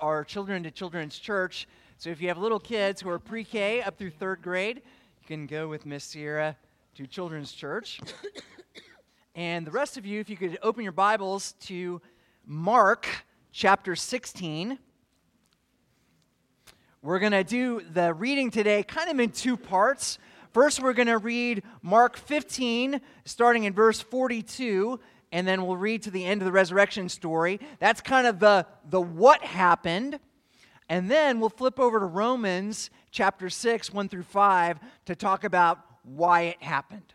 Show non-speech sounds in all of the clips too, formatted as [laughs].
our Children to Children's Church. So if you have little kids who are pre K up through third grade, you can go with Miss Sierra to Children's Church. [coughs] and the rest of you, if you could open your Bibles to Mark chapter 16. We're going to do the reading today kind of in two parts. First, we're going to read Mark 15, starting in verse 42, and then we'll read to the end of the resurrection story. That's kind of the, the what happened. And then we'll flip over to Romans chapter 6, 1 through 5, to talk about why it happened.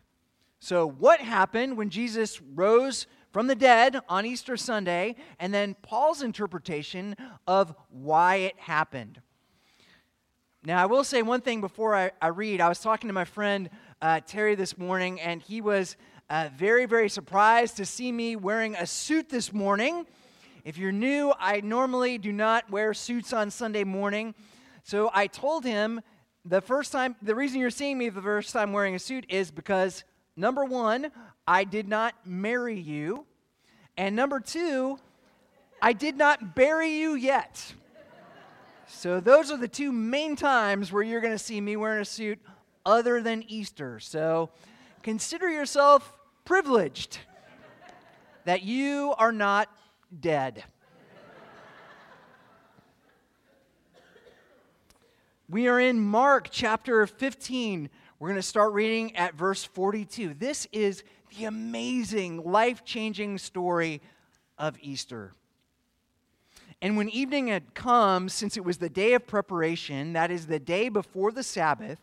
So, what happened when Jesus rose from the dead on Easter Sunday, and then Paul's interpretation of why it happened. Now, I will say one thing before I, I read. I was talking to my friend uh, Terry this morning, and he was uh, very, very surprised to see me wearing a suit this morning. If you're new, I normally do not wear suits on Sunday morning. So I told him the first time, the reason you're seeing me the first time wearing a suit is because number one, I did not marry you. And number two, I did not bury you yet. So those are the two main times where you're going to see me wearing a suit other than Easter. So consider yourself privileged that you are not dead. we are in Mark chapter 15. We're going to start reading at verse 42. This is the amazing, life changing story of Easter. And when evening had come, since it was the day of preparation, that is, the day before the Sabbath,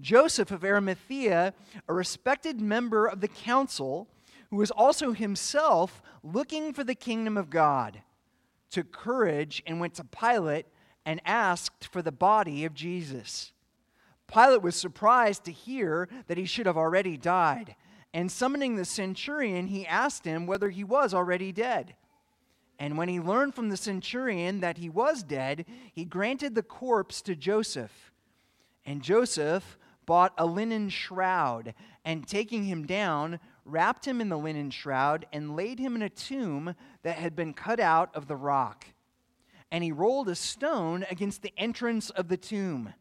Joseph of Arimathea, a respected member of the council, who was also himself looking for the kingdom of God, took courage and went to Pilate and asked for the body of Jesus. Pilate was surprised to hear that he should have already died, and summoning the centurion, he asked him whether he was already dead. And when he learned from the centurion that he was dead, he granted the corpse to Joseph. And Joseph bought a linen shroud, and taking him down, wrapped him in the linen shroud, and laid him in a tomb that had been cut out of the rock. And he rolled a stone against the entrance of the tomb.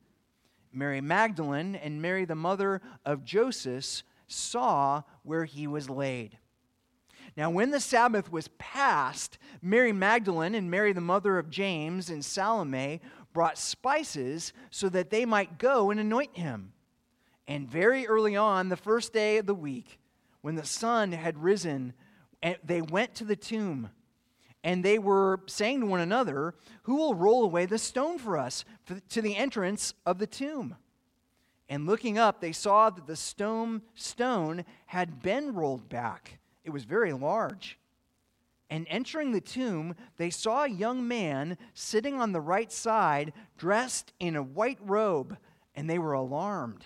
Mary Magdalene and Mary, the mother of Joseph, saw where he was laid. Now, when the Sabbath was past, Mary Magdalene and Mary, the mother of James, and Salome brought spices so that they might go and anoint him. And very early on, the first day of the week, when the sun had risen, they went to the tomb. And they were saying to one another, Who will roll away the stone for us to the entrance of the tomb? And looking up, they saw that the stone, stone had been rolled back. It was very large. And entering the tomb, they saw a young man sitting on the right side, dressed in a white robe, and they were alarmed.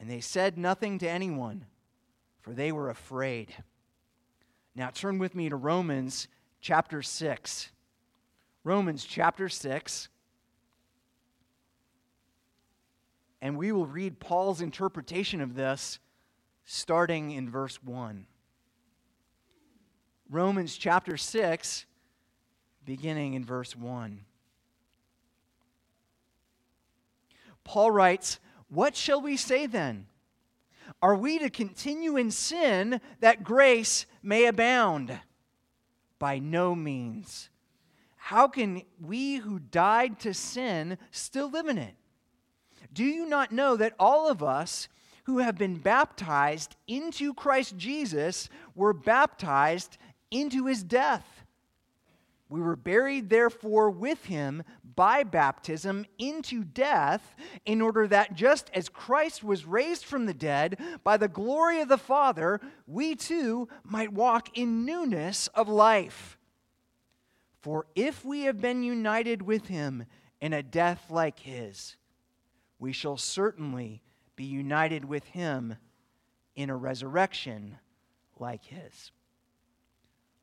And they said nothing to anyone, for they were afraid. Now turn with me to Romans chapter 6. Romans chapter 6. And we will read Paul's interpretation of this starting in verse 1. Romans chapter 6, beginning in verse 1. Paul writes, what shall we say then? Are we to continue in sin that grace may abound? By no means. How can we who died to sin still live in it? Do you not know that all of us who have been baptized into Christ Jesus were baptized into his death? We were buried, therefore, with him by baptism into death, in order that just as Christ was raised from the dead by the glory of the Father, we too might walk in newness of life. For if we have been united with him in a death like his, we shall certainly be united with him in a resurrection like his.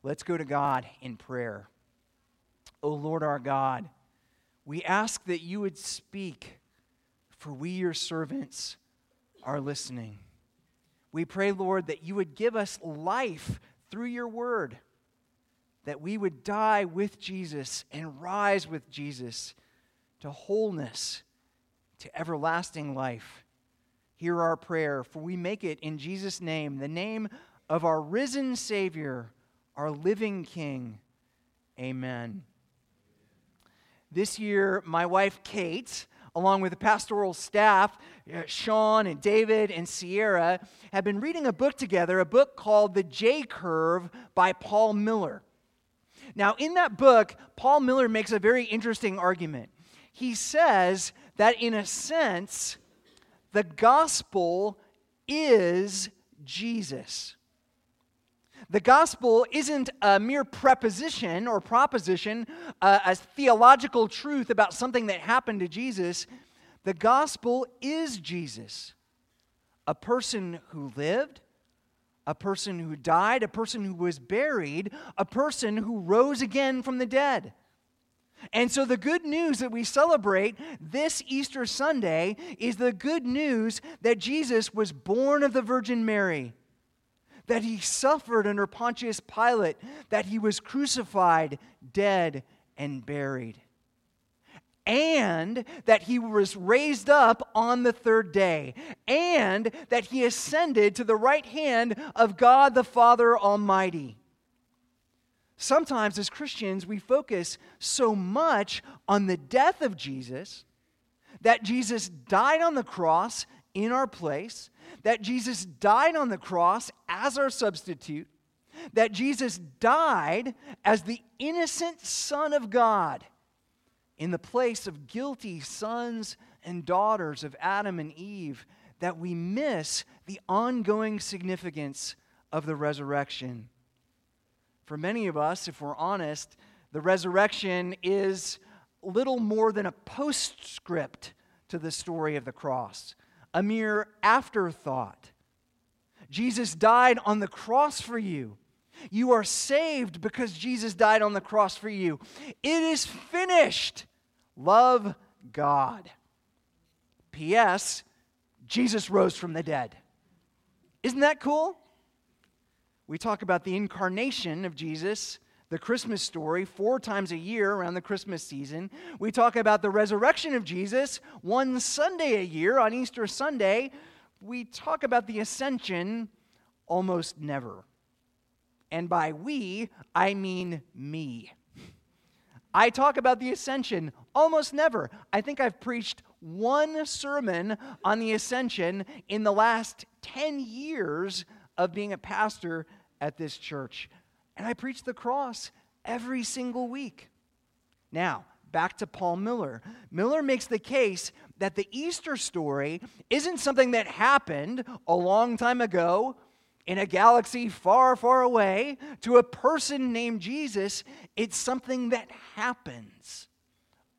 Let's go to God in prayer. O Lord our God, we ask that you would speak, for we, your servants, are listening. We pray, Lord, that you would give us life through your word, that we would die with Jesus and rise with Jesus to wholeness, to everlasting life. Hear our prayer, for we make it in Jesus' name, the name of our risen Savior, our living King. Amen. This year, my wife Kate, along with the pastoral staff, uh, Sean and David and Sierra, have been reading a book together, a book called The J Curve by Paul Miller. Now, in that book, Paul Miller makes a very interesting argument. He says that, in a sense, the gospel is Jesus. The gospel isn't a mere preposition or proposition, uh, a theological truth about something that happened to Jesus. The gospel is Jesus, a person who lived, a person who died, a person who was buried, a person who rose again from the dead. And so, the good news that we celebrate this Easter Sunday is the good news that Jesus was born of the Virgin Mary that he suffered under Pontius Pilate, that he was crucified, dead, and buried, and that he was raised up on the third day, and that he ascended to the right hand of God the Father Almighty. Sometimes, as Christians, we focus so much on the death of Jesus that Jesus died on the cross in our place, that Jesus died on the cross as our substitute, that Jesus died as the innocent Son of God in the place of guilty sons and daughters of Adam and Eve, that we miss the ongoing significance of the resurrection. For many of us, if we're honest, the resurrection is little more than a postscript to the story of the cross a mere afterthought. Jesus died on the cross for you. You are saved because Jesus died on the cross for you. It is finished. Love God. P.S. Jesus rose from the dead. Isn't that cool? We talk about the incarnation of Jesus the Christmas story four times a year around the Christmas season. We talk about the resurrection of Jesus one Sunday a year on Easter Sunday. We talk about the ascension almost never. And by we, I mean me. I talk about the ascension almost never. I think I've preached one sermon on the ascension in the last 10 years of being a pastor at this church. And I preach the cross every single week. Now, back to Paul Miller. Miller makes the case that the Easter story isn't something that happened a long time ago in a galaxy far, far away to a person named Jesus. It's something that happens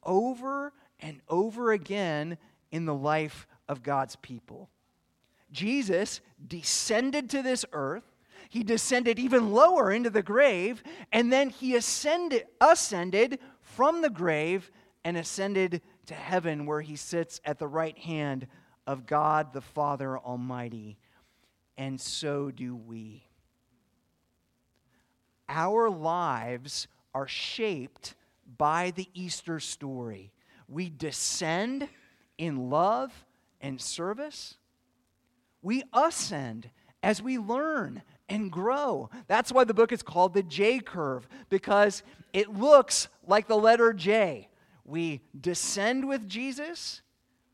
over and over again in the life of God's people. Jesus descended to this earth he descended even lower into the grave, and then he ascended, ascended from the grave and ascended to heaven, where he sits at the right hand of God the Father Almighty. And so do we. Our lives are shaped by the Easter story. We descend in love and service. We ascend as we learn and grow. That's why the book is called the J curve, because it looks like the letter J. We descend with Jesus,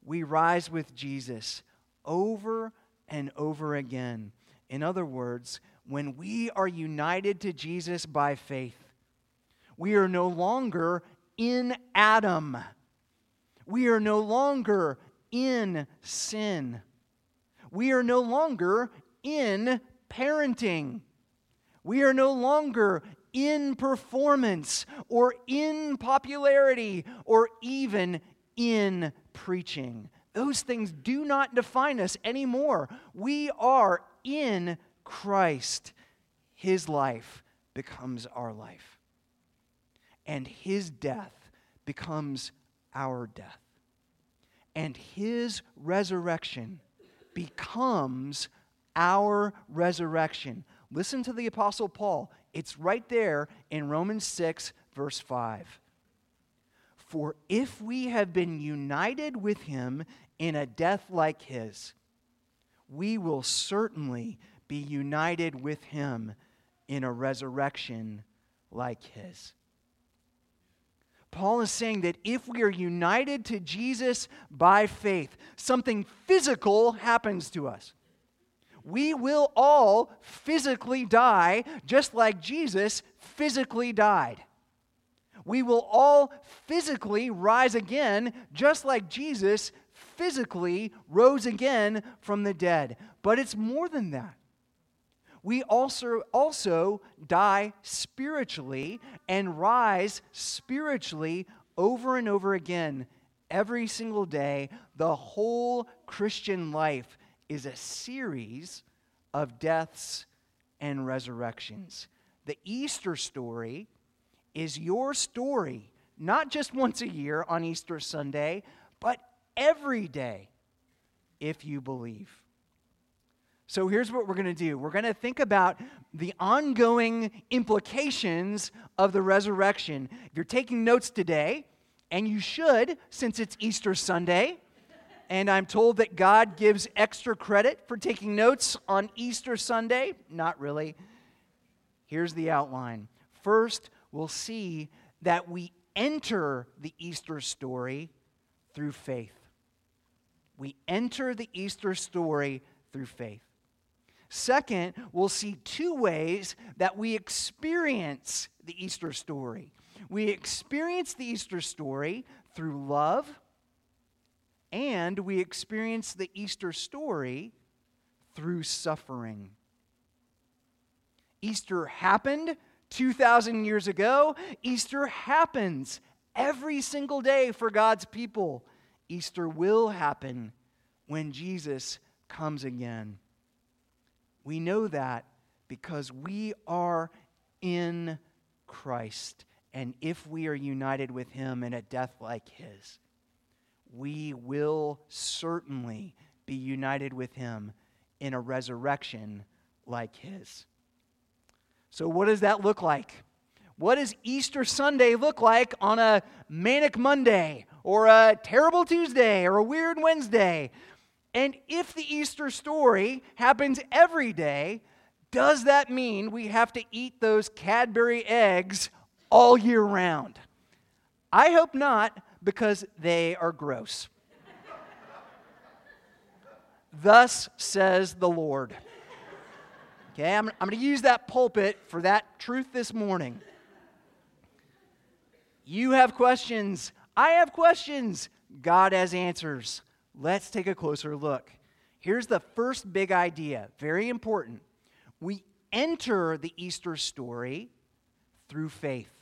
we rise with Jesus over and over again. In other words, when we are united to Jesus by faith, we are no longer in Adam. We are no longer in sin. We are no longer in parenting. We are no longer in performance or in popularity or even in preaching. Those things do not define us anymore. We are in Christ. His life becomes our life, and His death becomes our death. And His resurrection becomes our resurrection. Listen to the Apostle Paul. It's right there in Romans 6, verse 5. For if we have been united with him in a death like his, we will certainly be united with him in a resurrection like his. Paul is saying that if we are united to Jesus by faith, something physical happens to us. We will all physically die just like Jesus physically died. We will all physically rise again just like Jesus physically rose again from the dead. But it's more than that we also, also die spiritually and rise spiritually over and over again every single day. The whole Christian life is a series of deaths and resurrections. The Easter story is your story, not just once a year on Easter Sunday, but every day if you believe. So here's what we're going to do we're going to think about the ongoing implications of the resurrection. If you're taking notes today, and you should, since it's Easter Sunday, and I'm told that God gives extra credit for taking notes on Easter Sunday. Not really. Here's the outline. First, we'll see that we enter the Easter story through faith. We enter the Easter story through faith. Second, we'll see two ways that we experience the Easter story. We experience the Easter story through love, and we experience the Easter story through suffering. Easter happened 2,000 years ago. Easter happens every single day for God's people. Easter will happen when Jesus comes again. We know that because we are in Christ. And if we are united with him in a death like his, we will certainly be united with him in a resurrection like his. So, what does that look like? What does Easter Sunday look like on a manic Monday or a terrible Tuesday or a weird Wednesday? And if the Easter story happens every day, does that mean we have to eat those Cadbury eggs all year round? I hope not, because they are gross. Thus says the Lord. Okay, I'm, I'm going to use that pulpit for that truth this morning. You have questions. I have questions. God has answers. Let's take a closer look. Here's the first big idea, very important. We enter the Easter story through faith.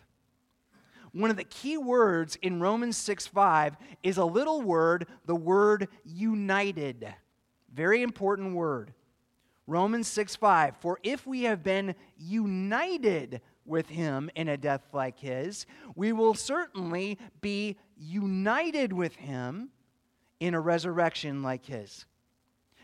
One of the key words in Romans 6 5 is a little word, the word united. Very important word. Romans 6 5. For if we have been united with him in a death like his, we will certainly be united with him in a resurrection like his.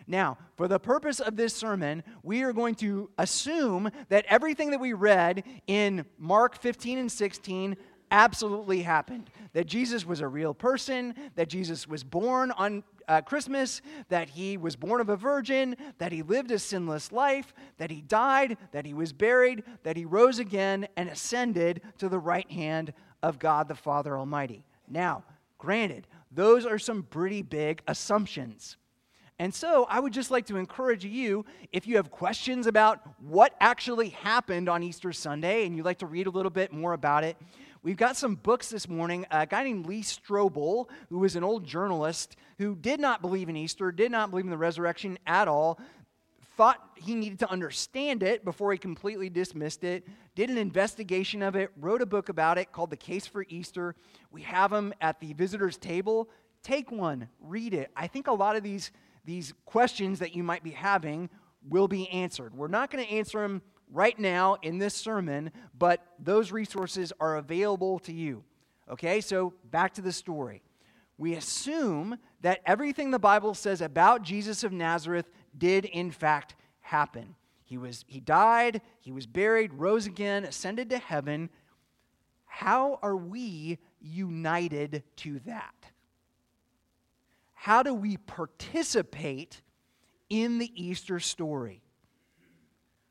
Now, for the purpose of this sermon, we are going to assume that everything that we read in Mark 15 and 16 absolutely happened. That Jesus was a real person, that Jesus was born on uh, Christmas, that he was born of a virgin, that he lived a sinless life, that he died, that he was buried, that he rose again and ascended to the right hand of God the Father Almighty. Now, granted, those are some pretty big assumptions. And so I would just like to encourage you if you have questions about what actually happened on Easter Sunday and you'd like to read a little bit more about it, we've got some books this morning. A guy named Lee Strobel, who was an old journalist who did not believe in Easter, did not believe in the resurrection at all, thought he needed to understand it before he completely dismissed it, did an investigation of it, wrote a book about it called The Case for Easter. We have them at the visitors' table. Take one, read it. I think a lot of these, these questions that you might be having will be answered. We're not going to answer them right now in this sermon, but those resources are available to you. Okay, so back to the story. We assume that everything the Bible says about Jesus of Nazareth did in fact happen. He was he died, he was buried, rose again, ascended to heaven. How are we united to that? How do we participate in the Easter story?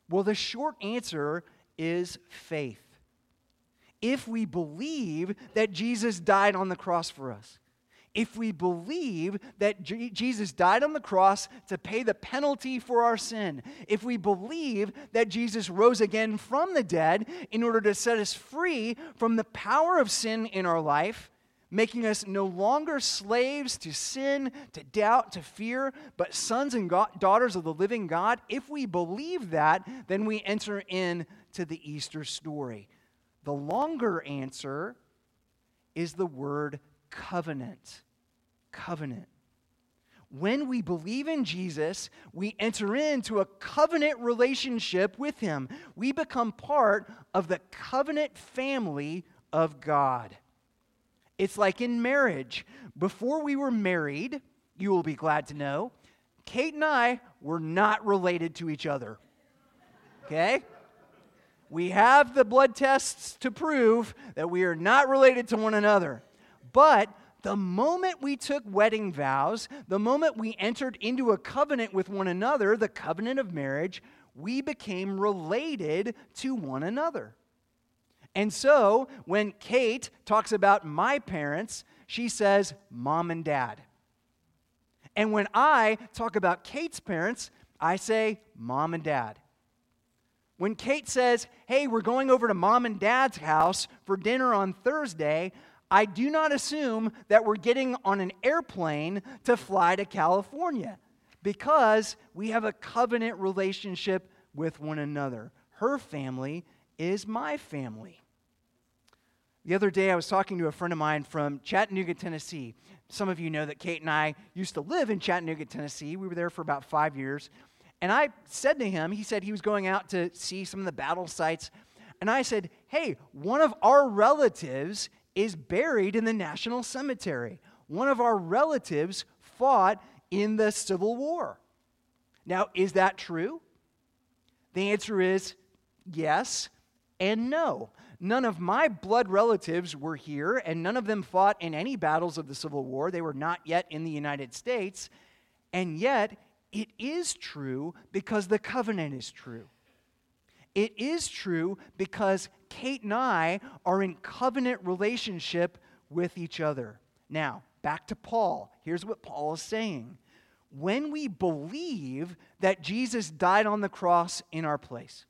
Well, the short answer is faith. If we believe that Jesus died on the cross for us, if we believe that J- Jesus died on the cross to pay the penalty for our sin, if we believe that Jesus rose again from the dead in order to set us free from the power of sin in our life, making us no longer slaves to sin, to doubt, to fear, but sons and God, daughters of the living God, if we believe that, then we enter into the Easter story. The longer answer is the word covenant covenant. When we believe in Jesus, we enter into a covenant relationship with Him. We become part of the covenant family of God. It's like in marriage. Before we were married, you will be glad to know, Kate and I were not related to each other. Okay? We have the blood tests to prove that we are not related to one another. But the moment we took wedding vows, the moment we entered into a covenant with one another, the covenant of marriage, we became related to one another. And so when Kate talks about my parents, she says mom and dad. And when I talk about Kate's parents, I say mom and dad. When Kate says, hey, we're going over to mom and dad's house for dinner on Thursday, I do not assume that we're getting on an airplane to fly to California because we have a covenant relationship with one another. Her family is my family. The other day, I was talking to a friend of mine from Chattanooga, Tennessee. Some of you know that Kate and I used to live in Chattanooga, Tennessee. We were there for about five years. And I said to him, he said he was going out to see some of the battle sites. And I said, Hey, one of our relatives is buried in the National Cemetery. One of our relatives fought in the Civil War. Now, is that true? The answer is yes and no. None of my blood relatives were here, and none of them fought in any battles of the Civil War. They were not yet in the United States. And yet, it is true because the covenant is true. It is true because Kate and I are in covenant relationship with each other. Now, back to Paul. Here's what Paul is saying. When we believe that Jesus died on the cross in our place,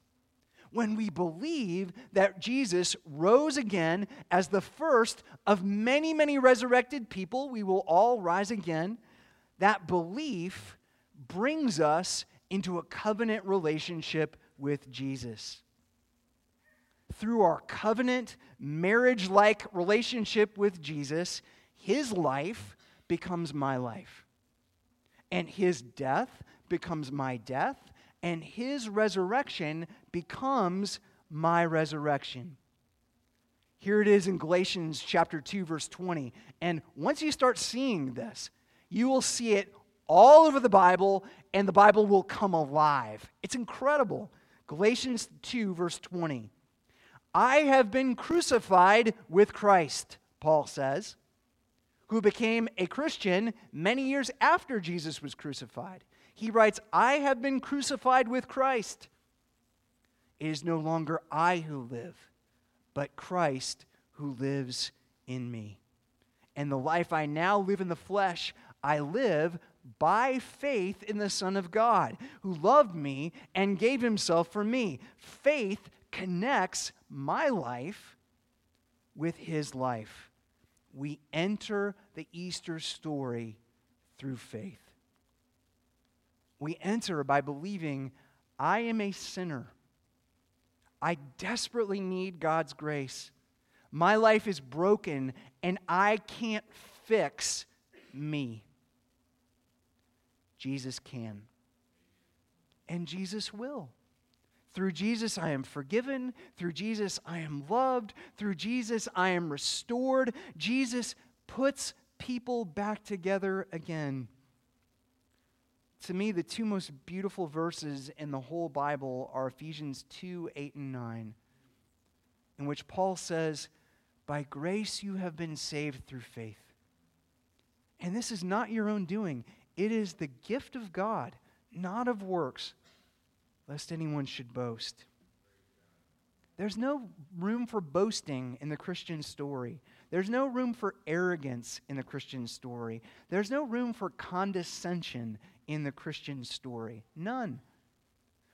when we believe that Jesus rose again as the first of many, many resurrected people, we will all rise again, that belief brings us into a covenant relationship with Jesus. Through our covenant, marriage like relationship with Jesus, his life becomes my life. And his death becomes my death. And his resurrection becomes my resurrection. Here it is in Galatians chapter 2 verse 20. And once you start seeing this, you will see it all over the Bible and the Bible will come alive. It's incredible. Galatians 2, verse 20. I have been crucified with Christ, Paul says, who became a Christian many years after Jesus was crucified. He writes, I have been crucified with Christ. It is no longer I who live, but Christ who lives in me. And the life I now live in the flesh, I live by faith in the Son of God, who loved me and gave himself for me. Faith connects my life with his life. We enter the Easter story through faith. We enter by believing, I am a sinner. I desperately need God's grace. My life is broken, and I can't fix me. Jesus can. And Jesus will. Through Jesus, I am forgiven. Through Jesus, I am loved. Through Jesus, I am restored. Jesus puts people back together again. To me, the two most beautiful verses in the whole Bible are Ephesians 2 8 and 9, in which Paul says, By grace you have been saved through faith. And this is not your own doing, it is the gift of God, not of works, lest anyone should boast. There's no room for boasting in the Christian story. There's no room for arrogance in the Christian story. There's no room for condescension in the Christian story. None.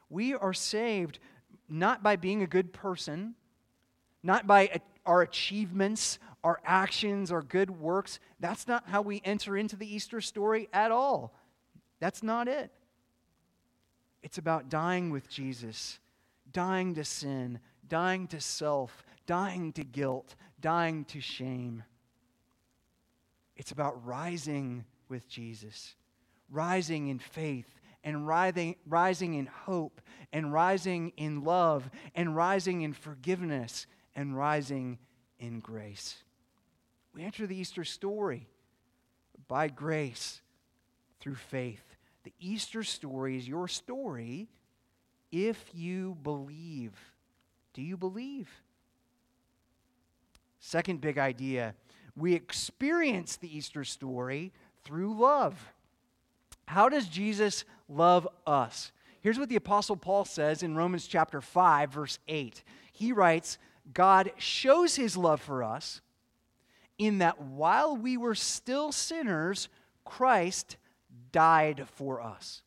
We are saved not by being a good person, not by our achievements, our actions, our good works. That's not how we enter into the Easter story at all. That's not it. It's about dying with Jesus, dying to sin, dying to self, dying to guilt, dying to shame. It's about rising with Jesus, rising in faith, and rising, rising in hope, and rising in love, and rising in forgiveness, and rising in grace. We enter the Easter story by grace through faith. The Easter story is your story if you believe. Do you believe? Second big idea we experience the Easter story through love. How does Jesus love us? Here's what the Apostle Paul says in Romans chapter 5, verse 8. He writes, God shows his love for us in that while we were still sinners, Christ died for us.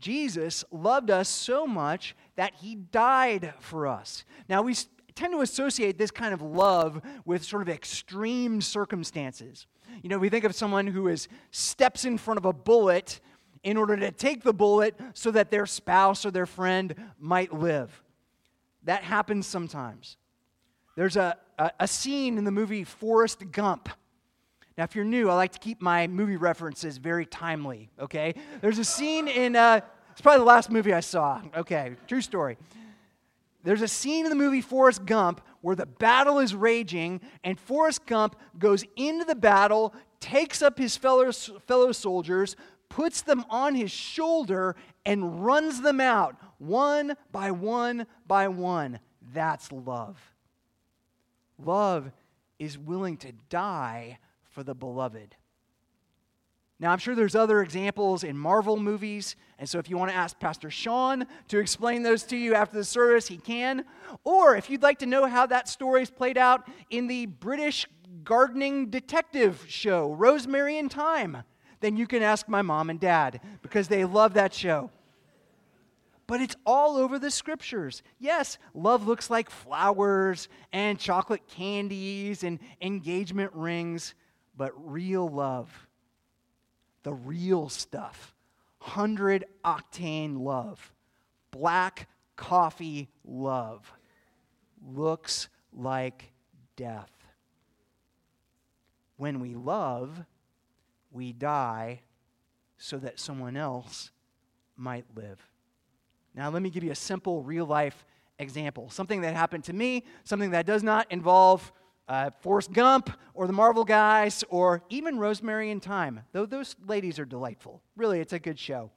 Jesus loved us so much that he died for us. Now, we tend to associate this kind of love with sort of extreme circumstances. You know, we think of someone who is steps in front of a bullet in order to take the bullet so that their spouse or their friend might live. That happens sometimes. There's a, a, a scene in the movie Forrest Gump. Now, if you're new, I like to keep my movie references very timely, okay? There's a scene in, uh, it's probably the last movie I saw, okay, true story. There's a scene in the movie Forrest Gump where the battle is raging, and Forrest Gump goes into the battle, takes up his fellow, fellow soldiers, puts them on his shoulder, and runs them out one by one by one. That's love. Love is willing to die for the beloved. Now, I'm sure there's other examples in Marvel movies, and so if you want to ask Pastor Sean to explain those to you after the service, he can. Or if you'd like to know how that story is played out in the British gardening detective show, Rosemary and Thyme, then you can ask my mom and dad because they love that show but it's all over the scriptures. Yes, love looks like flowers and chocolate candies and engagement rings, but real love, the real stuff, 100 octane love, black coffee love, looks like death. When we love, we die so that someone else might live. Now, let me give you a simple real life example. Something that happened to me, something that does not involve uh, Forrest Gump or the Marvel guys or even Rosemary and Thyme, though those ladies are delightful. Really, it's a good show.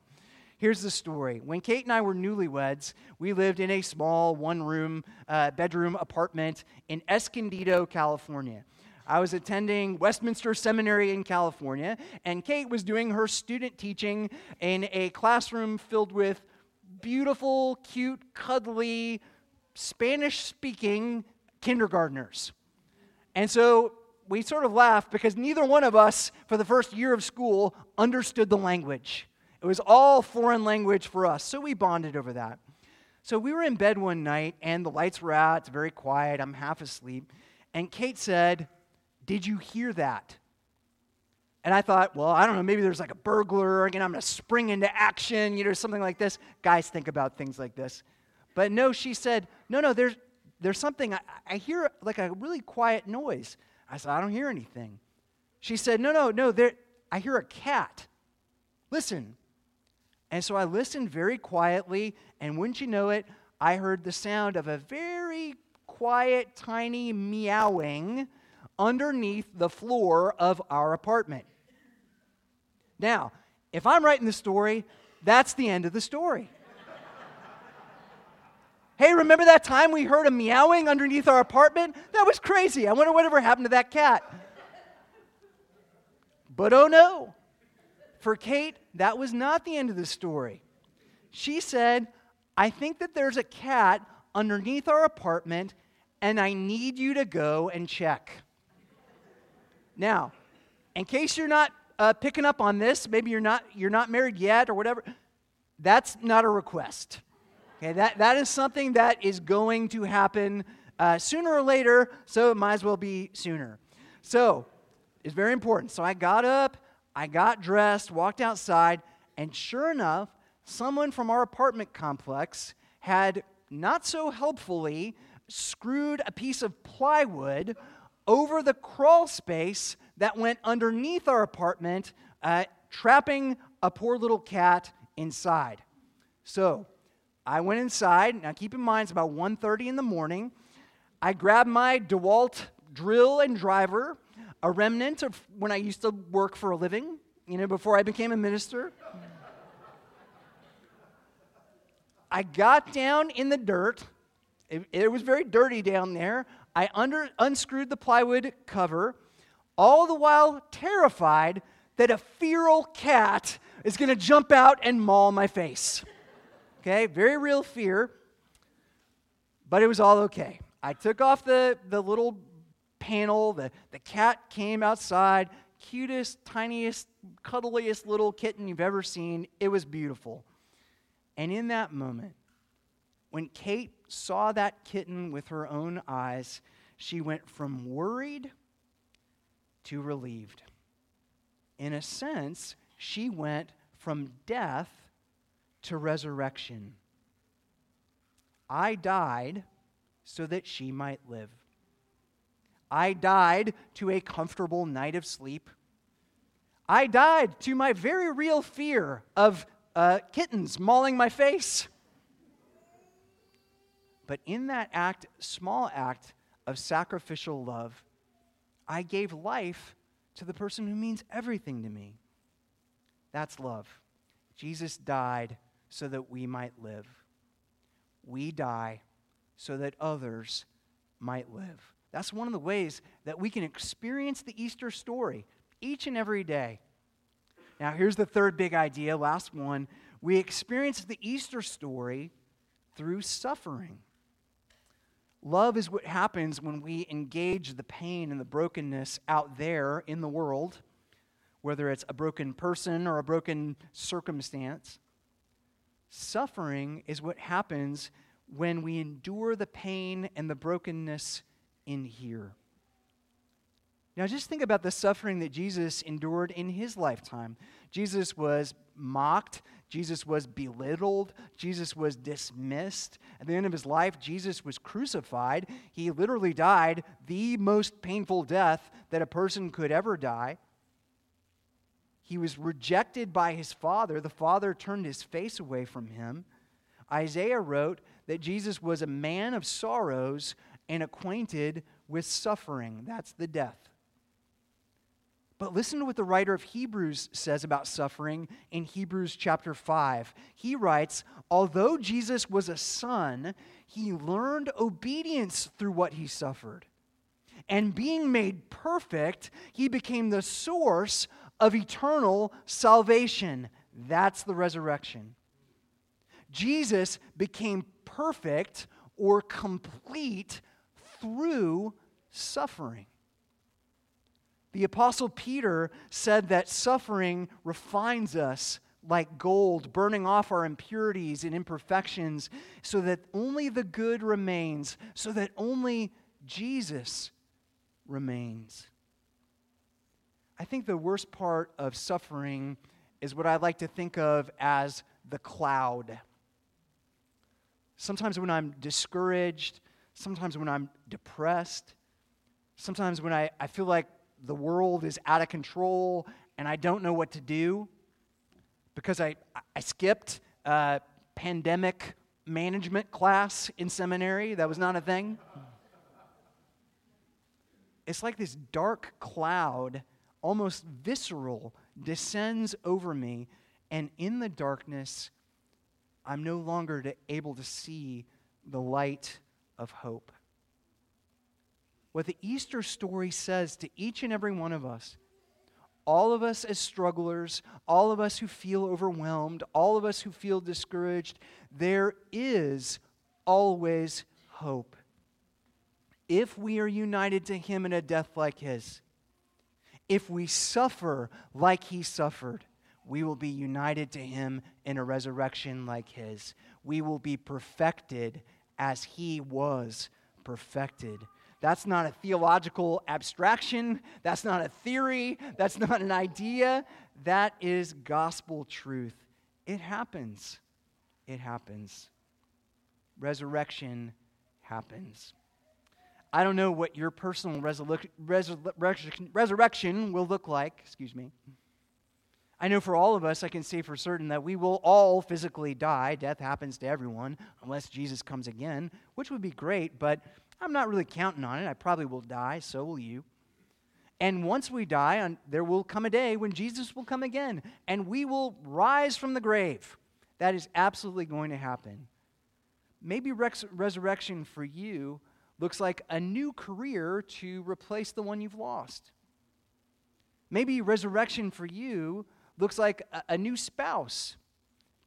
Here's the story. When Kate and I were newlyweds, we lived in a small one room uh, bedroom apartment in Escondido, California. I was attending Westminster Seminary in California, and Kate was doing her student teaching in a classroom filled with beautiful, cute, cuddly, Spanish speaking kindergartners. And so we sort of laughed because neither one of us, for the first year of school, understood the language. It was all foreign language for us, so we bonded over that. So we were in bed one night and the lights were out, it's very quiet, I'm half asleep. And Kate said, Did you hear that? And I thought, well, I don't know, maybe there's like a burglar, and I'm to spring into action, you know, something like this. Guys think about things like this. But no, she said, no, no, there's, there's something. I, I hear like a really quiet noise. I said, I don't hear anything. She said, no, no, no, there, I hear a cat. Listen. And so I listened very quietly, and wouldn't you know it, I heard the sound of a very quiet, tiny meowing underneath the floor of our apartment. Now, if I'm writing the story, that's the end of the story. Hey, remember that time we heard a meowing underneath our apartment? That was crazy. I wonder whatever happened to that cat. But oh no, for Kate, that was not the end of the story. She said, I think that there's a cat underneath our apartment, and I need you to go and check. Now, in case you're not uh, picking up on this, maybe you're not, you're not married yet or whatever, that's not a request. Okay, that, that is something that is going to happen uh, sooner or later, so it might as well be sooner. So, it's very important. So I got up, I got dressed, walked outside, and sure enough, someone from our apartment complex had not so helpfully screwed a piece of plywood over the crawl space that went underneath our apartment, uh, trapping a poor little cat inside. So I went inside. Now keep in mind, it's about 1.30 in the morning. I grabbed my DeWalt drill and driver a remnant of when I used to work for a living, you know, before I became a minister. I got down in the dirt. It, it, was very dirty down there. I under, unscrewed the plywood cover, all the while terrified that a feral cat is going to jump out and maul my face. Okay, very real fear. But it was all okay. I took off the, the little panel. The, the cat came outside, cutest, tiniest, cuddliest little kitten you've ever seen. It was beautiful. And in that moment, when Kate saw that kitten with her own eyes, she went from worried to relieved. In a sense, she went from death to resurrection. I died so that she might live. I died to a comfortable night of sleep. I died to my very real fear of uh, kittens mauling my face. But in that act, small act of sacrificial love, I gave life to the person who means everything to me. That's love. Jesus died so that we might live. We die so that others might live. That's one of the ways that we can experience the Easter story each and every day. Now, here's the third big idea, last one. We experience the Easter story through suffering. Love is what happens when we engage the pain and the brokenness out there in the world, whether it's a broken person or a broken circumstance. Suffering is what happens when we endure the pain and the brokenness in here. Now, just think about the suffering that Jesus endured in his lifetime. Jesus was mocked, Jesus was belittled, Jesus was dismissed. At the end of his life, Jesus was crucified. He literally died the most painful death that a person could ever die. He was rejected by his father. The father turned his face away from him. Isaiah wrote that Jesus was a man of sorrows and acquainted with suffering. That's the death. But listen to what the writer of Hebrews says about suffering in Hebrews chapter 5. He writes, Although Jesus was a son, he learned obedience through what he suffered. And being made perfect, he became the source of eternal salvation. That's the resurrection. Jesus became perfect or complete through suffering. The Apostle Peter said that suffering refines us like gold, burning off our impurities and imperfections, so that only the good remains, so that only Jesus remains. I think the worst part of suffering is what I like to think of as the cloud. Sometimes when I'm discouraged, sometimes when I'm depressed, sometimes when I, I feel like the world is out of control and I don't know what to do because I, I skipped pandemic management class in seminary. That was not a thing. It's like this dark cloud almost visceral, descends over me. And in the darkness, I'm no longer to, able to see the light of hope. What the Easter story says to each and every one of us, all of us as strugglers, all of us who feel overwhelmed, all of us who feel discouraged, there is always hope. If we are united to Him in a death like His, if we suffer like he suffered, we will be united to him in a resurrection like his. We will be perfected as he was perfected. That's not a theological abstraction. That's not a theory. That's not an idea. That is gospel truth. It happens. It happens. Resurrection happens. I don't know what your personal resurrection, resurrection will look like. Excuse me. I know for all of us, I can say for certain that we will all physically die. Death happens to everyone unless Jesus comes again, which would be great, but I'm not really counting on it. I probably will die, so will you. And once we die, there will come a day when Jesus will come again, and we will rise from the grave. That is absolutely going to happen. Maybe res- resurrection for you looks like a new career to replace the one you've lost. Maybe resurrection for you looks like a, a new spouse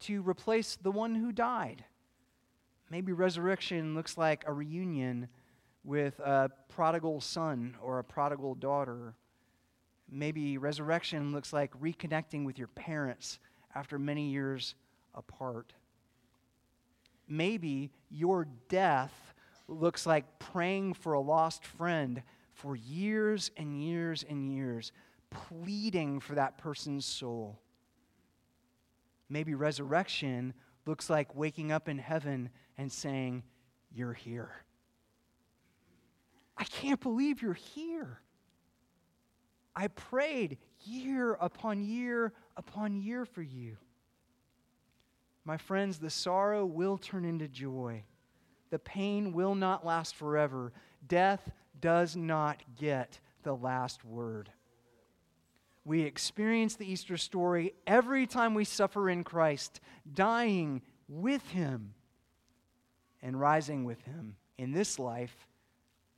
to replace the one who died. Maybe resurrection looks like a reunion with a prodigal son or a prodigal daughter. Maybe resurrection looks like reconnecting with your parents after many years apart. Maybe your death looks like praying for a lost friend for years and years and years, pleading for that person's soul. Maybe resurrection looks like waking up in heaven and saying, You're here. I can't believe you're here. I prayed year upon year upon year for you. My friends, the sorrow will turn into joy the pain will not last forever. Death does not get the last word. We experience the Easter story every time we suffer in Christ, dying with Him and rising with Him in this life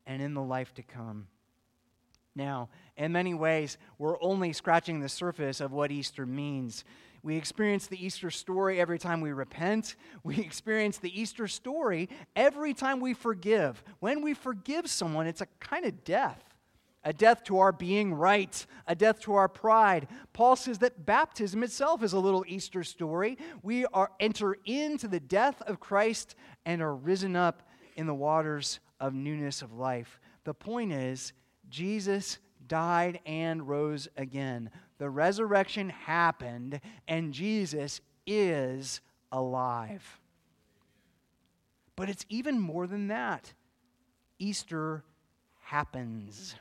and in the life to come. Now, in many ways, we're only scratching the surface of what Easter means. We experience the Easter story every time we repent. We [laughs] experience the Easter story every time we forgive. When we forgive someone, it's a kind of death a death to our being right, a death to our pride. Paul says that baptism itself is a little Easter story. We are enter into the death of Christ and are risen up in the waters of newness of life. The point is, Jesus died and rose again the resurrection happened and Jesus is alive. But it's even more than that. Easter happens.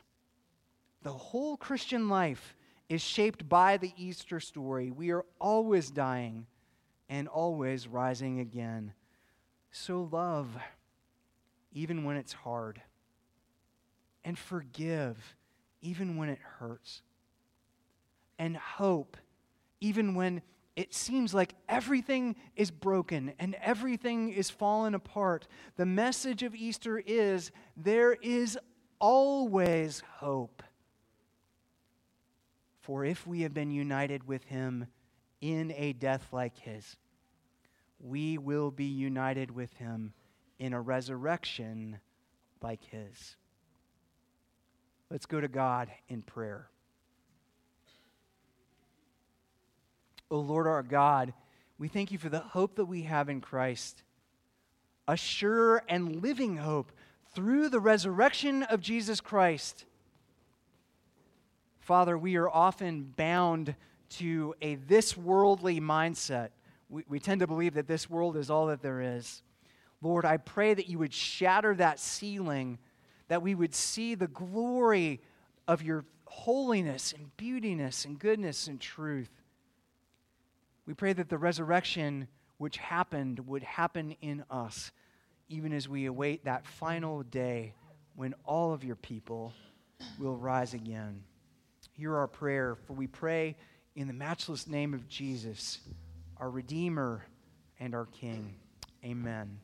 The whole Christian life is shaped by the Easter story. We are always dying and always rising again. So love, even when it's hard, and forgive, even when it hurts and hope, even when it seems like everything is broken and everything is fallen apart. The message of Easter is there is always hope. For if we have been united with him in a death like his, we will be united with him in a resurrection like his. Let's go to God in prayer. O Lord our God, we thank you for the hope that we have in Christ, a sure and living hope through the resurrection of Jesus Christ. Father, we are often bound to a this worldly mindset. We, we tend to believe that this world is all that there is. Lord, I pray that you would shatter that ceiling, that we would see the glory of your holiness and beautiness and goodness and truth. We pray that the resurrection which happened would happen in us, even as we await that final day when all of your people will rise again. Hear our prayer, for we pray in the matchless name of Jesus, our Redeemer and our King. Amen.